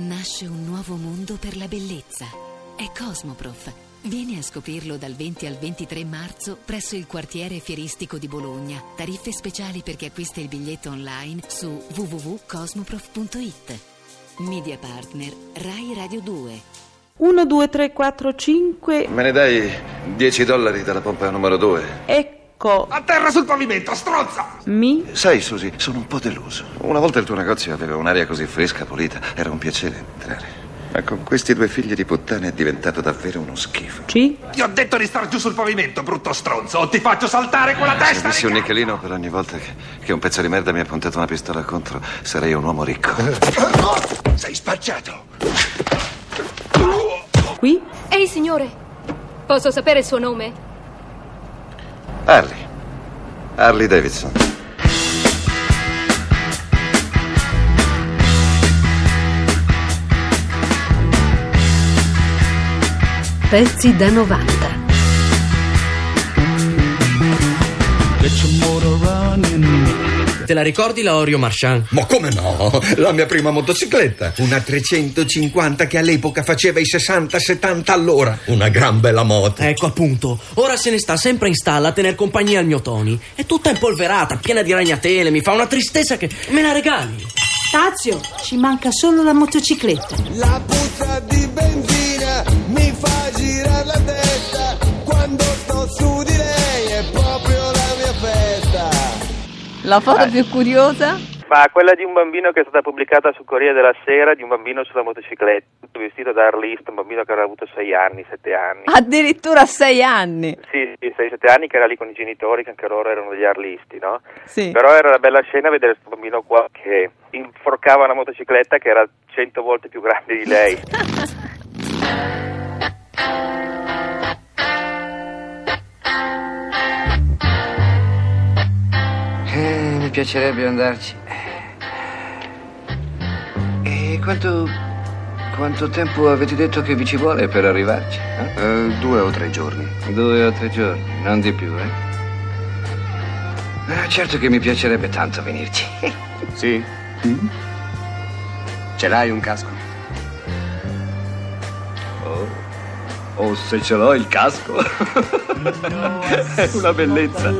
nasce un nuovo mondo per la bellezza. È Cosmoprof. Vieni a scoprirlo dal 20 al 23 marzo presso il quartiere fieristico di Bologna. Tariffe speciali per chi acquista il biglietto online su www.cosmoprof.it. Media partner Rai Radio 2. 1, 2, 3, 4, 5. Me ne dai 10 dollari dalla pompa numero 2? Ecco. A terra sul pavimento, strozza! Mi. Sai, Susi, sono un po' deluso. Una volta il tuo negozio aveva un'aria così fresca, pulita. Era un piacere entrare. Ma con questi due figli di puttana è diventato davvero uno schifo. C. Ti ho detto di star giù sul pavimento, brutto stronzo, o ti faccio saltare con la Se testa! avessi un nichelino per ogni volta che, che un pezzo di merda mi ha puntato una pistola contro, sarei un uomo ricco. Sei spacciato! Qui. Ehi, signore, posso sapere il suo nome? Harley. Harley Davidson. Pezzi da 90. Te la ricordi la Oreo Marchand? Ma come no? La mia prima motocicletta. Una 350 che all'epoca faceva i 60-70 all'ora. Una gran bella moto. Ecco appunto, ora se ne sta sempre in stalla a tener compagnia al mio Tony. È tutta impolverata, piena di ragnatele, mi fa una tristezza che me la regali. Tazio, ci manca solo la motocicletta. La puzza di benzina mi fa girare la testa La foto più curiosa? Ma quella di un bambino che è stata pubblicata sul Corriere della Sera, di un bambino sulla motocicletta, vestito da Arlist, un bambino che aveva avuto 6 anni, 7 anni. Addirittura a sei anni. Sì, sì, 6-7 anni che era lì con i genitori, che anche loro erano degli arlisti, no? Sì. Però era una bella scena vedere questo bambino qua che inforcava una motocicletta che era 100 volte più grande di lei. piacerebbe andarci. E quanto. quanto tempo avete detto che vi ci vuole per arrivarci? eh? due o tre giorni. Due o tre giorni, non di più, eh? Ah, certo che mi piacerebbe tanto venirci. Sì? Ce l'hai un casco? Oh, oh se ce l'ho il casco. È una bellezza.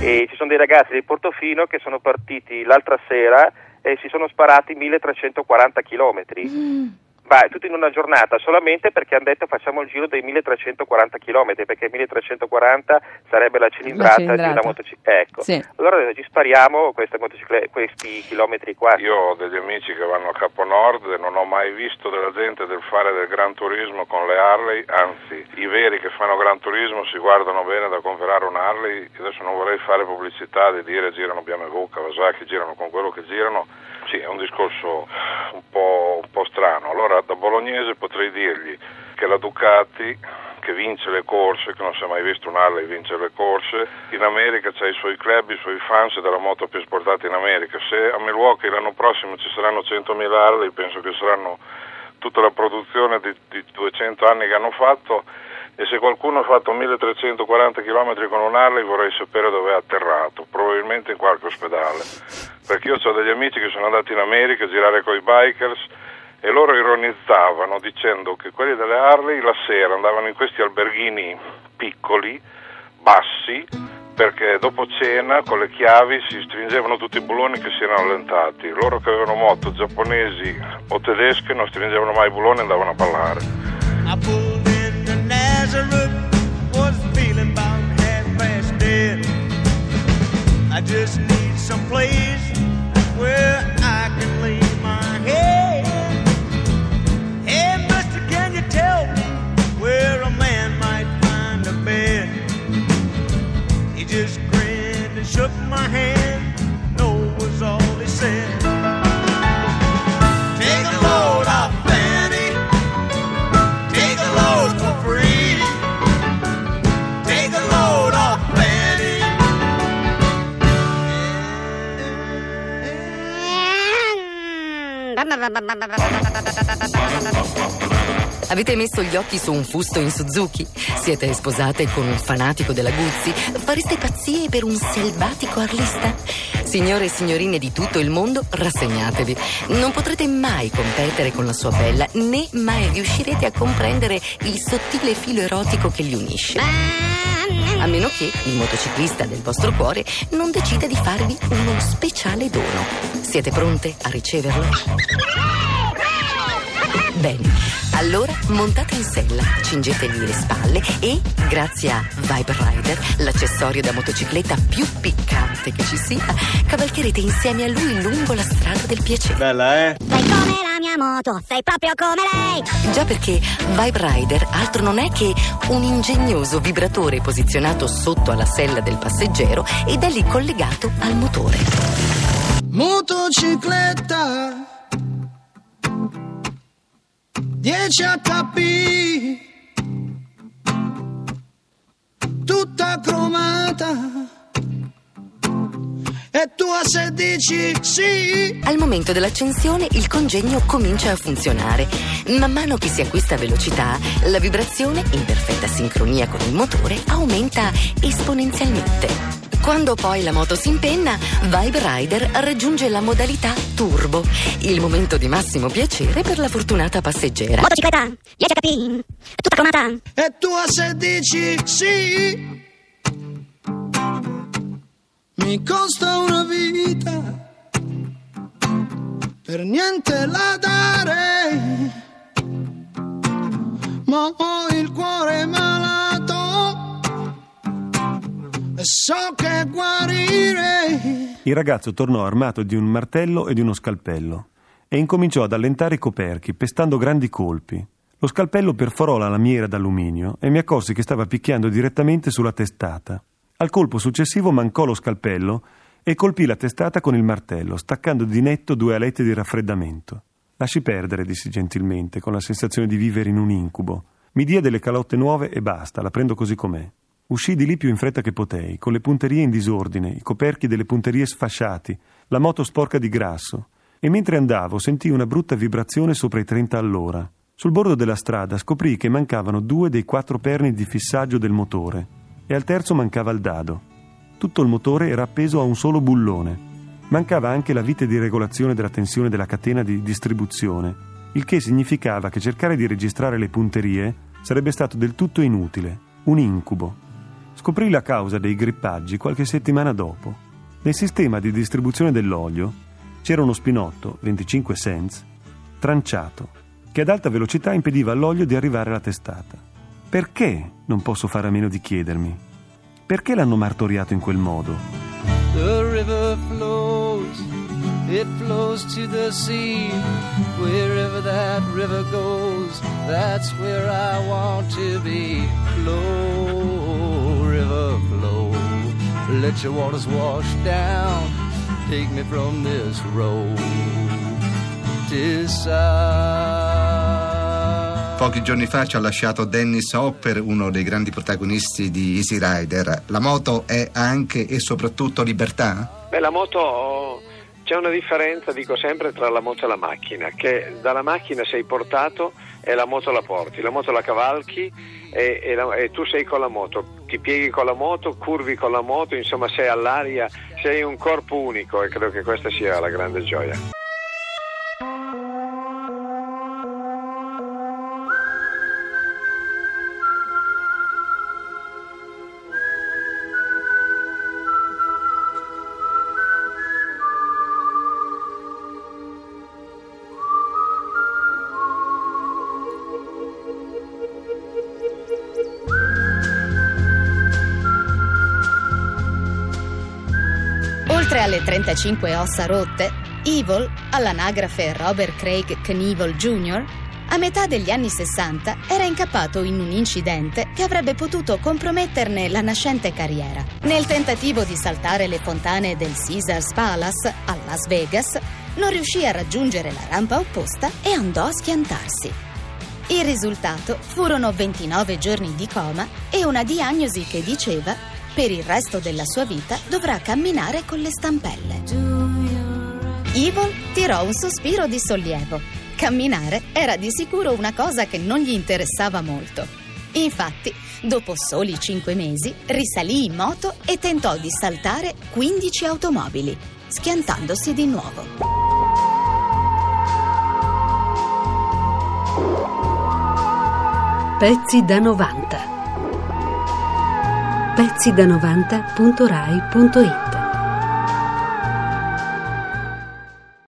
E ci sono dei ragazzi di Portofino che sono partiti l'altra sera e si sono sparati 1340 chilometri. Ma tutto in una giornata, solamente perché hanno detto facciamo il giro dei 1340 chilometri, perché 1340 sarebbe la cilindrata, di cilindrata. una motocicletta. Ecco. Sì. Allora ci spariamo queste motocicle- questi chilometri qua. Io ho degli amici che vanno a Capo Nord e non ho mai visto della gente del fare del gran turismo con le Harley, anzi i veri che fanno gran turismo si guardano bene da comprare un Harley, adesso non vorrei fare pubblicità di dire girano BMW, Kawasaki, girano con quello che girano, sì è un discorso un po', un po' strano, allora da bolognese potrei dirgli che la Ducati che vince le corse, che non si è mai visto un Harley vincere le corse. In America c'ha i suoi club, i suoi fans della moto più esportata in America. Se a Milwaukee l'anno prossimo ci saranno 100.000 Harley, penso che saranno tutta la produzione di, di 200 anni che hanno fatto. E se qualcuno ha fatto 1340 km con un Harley vorrei sapere dove è atterrato, probabilmente in qualche ospedale. Perché io ho degli amici che sono andati in America a girare con i bikers e loro ironizzavano dicendo che quelli delle Harley la sera andavano in questi alberghini piccoli, bassi, perché dopo cena con le chiavi si stringevano tutti i bulloni che si erano allentati. Loro che avevano moto giapponesi o tedesche non stringevano mai i bulloni e andavano a ballare. My hand. No was all he said. Take a load off Fanny. Take a load for free. Take a load off Fanny. Avete messo gli occhi su un fusto in Suzuki? Siete sposate con un fanatico della Guzzi? Fareste pazzie per un selvatico arlista? Signore e signorine di tutto il mondo, rassegnatevi. Non potrete mai competere con la sua bella, né mai riuscirete a comprendere il sottile filo erotico che li unisce. A meno che il motociclista del vostro cuore non decida di farvi uno speciale dono. Siete pronte a riceverlo? Bene, allora montate in sella, cingetegli le spalle e, grazie a Vibe Rider, l'accessorio da motocicletta più piccante che ci sia, cavalcherete insieme a lui lungo la strada del piacere. Bella, eh? Sei come la mia moto, sei proprio come lei. Già perché Vibe Rider altro non è che un ingegnoso vibratore posizionato sotto alla sella del passeggero ed è lì collegato al motore. Motocicletta 10 HP Tutta cromata E tu a 16 sì Al momento dell'accensione il congegno comincia a funzionare. Man mano che si acquista velocità, la vibrazione, in perfetta sincronia con il motore, aumenta esponenzialmente. Quando poi la moto si impenna, Vibe Rider raggiunge la modalità turbo, il momento di massimo piacere per la fortunata passeggera. Motocicletta 10 HP Tutta cromata E tu a 16 sì Mi costa una vita Per niente la dare Ma ho il cuore malato so che guarire Il ragazzo tornò armato di un martello e di uno scalpello e incominciò ad allentare i coperchi, pestando grandi colpi. Lo scalpello perforò la lamiera d'alluminio e mi accorsi che stava picchiando direttamente sulla testata. Al colpo successivo mancò lo scalpello e colpì la testata con il martello, staccando di netto due alette di raffreddamento. Lasci perdere, dissi gentilmente, con la sensazione di vivere in un incubo. Mi dia delle calotte nuove e basta, la prendo così com'è. Uscii di lì più in fretta che potei, con le punterie in disordine, i coperchi delle punterie sfasciati, la moto sporca di grasso. E mentre andavo sentii una brutta vibrazione sopra i 30 all'ora. Sul bordo della strada scoprii che mancavano due dei quattro perni di fissaggio del motore e al terzo mancava il dado. Tutto il motore era appeso a un solo bullone. Mancava anche la vite di regolazione della tensione della catena di distribuzione, il che significava che cercare di registrare le punterie sarebbe stato del tutto inutile, un incubo. Scoprì la causa dei grippaggi qualche settimana dopo. Nel sistema di distribuzione dell'olio c'era uno spinotto, 25 cents, tranciato, che ad alta velocità impediva all'olio di arrivare alla testata. Perché non posso fare a meno di chiedermi? Perché l'hanno martoriato in quel modo? The river flows, it flows to the sea. Wherever that river goes, that's where I want to be. Flow. Let your waters wash down. Take me from this road. Pochi giorni fa ci ha lasciato Dennis Hopper, uno dei grandi protagonisti di Easy Rider. La moto è anche e soprattutto libertà? Beh, la moto c'è una differenza, dico sempre, tra la moto e la macchina, che dalla macchina sei portato e la moto la porti, la moto la cavalchi e, e la- e tu sei con la moto, ti pieghi con la moto, curvi con la moto, insomma sei all'aria, sei un corpo unico e credo che questa sia la grande gioia. 35 ossa rotte, Evil, all'anagrafe Robert Craig Knievel Jr., a metà degli anni 60 era incappato in un incidente che avrebbe potuto comprometterne la nascente carriera. Nel tentativo di saltare le fontane del Caesars Palace a Las Vegas, non riuscì a raggiungere la rampa opposta e andò a schiantarsi. Il risultato furono 29 giorni di coma e una diagnosi che diceva per il resto della sua vita dovrà camminare con le stampelle. Evil tirò un sospiro di sollievo. camminare era di sicuro una cosa che non gli interessava molto. Infatti, dopo soli cinque mesi, risalì in moto e tentò di saltare 15 automobili, schiantandosi di nuovo. Pezzi da 90. Pezzi da 90.rai.it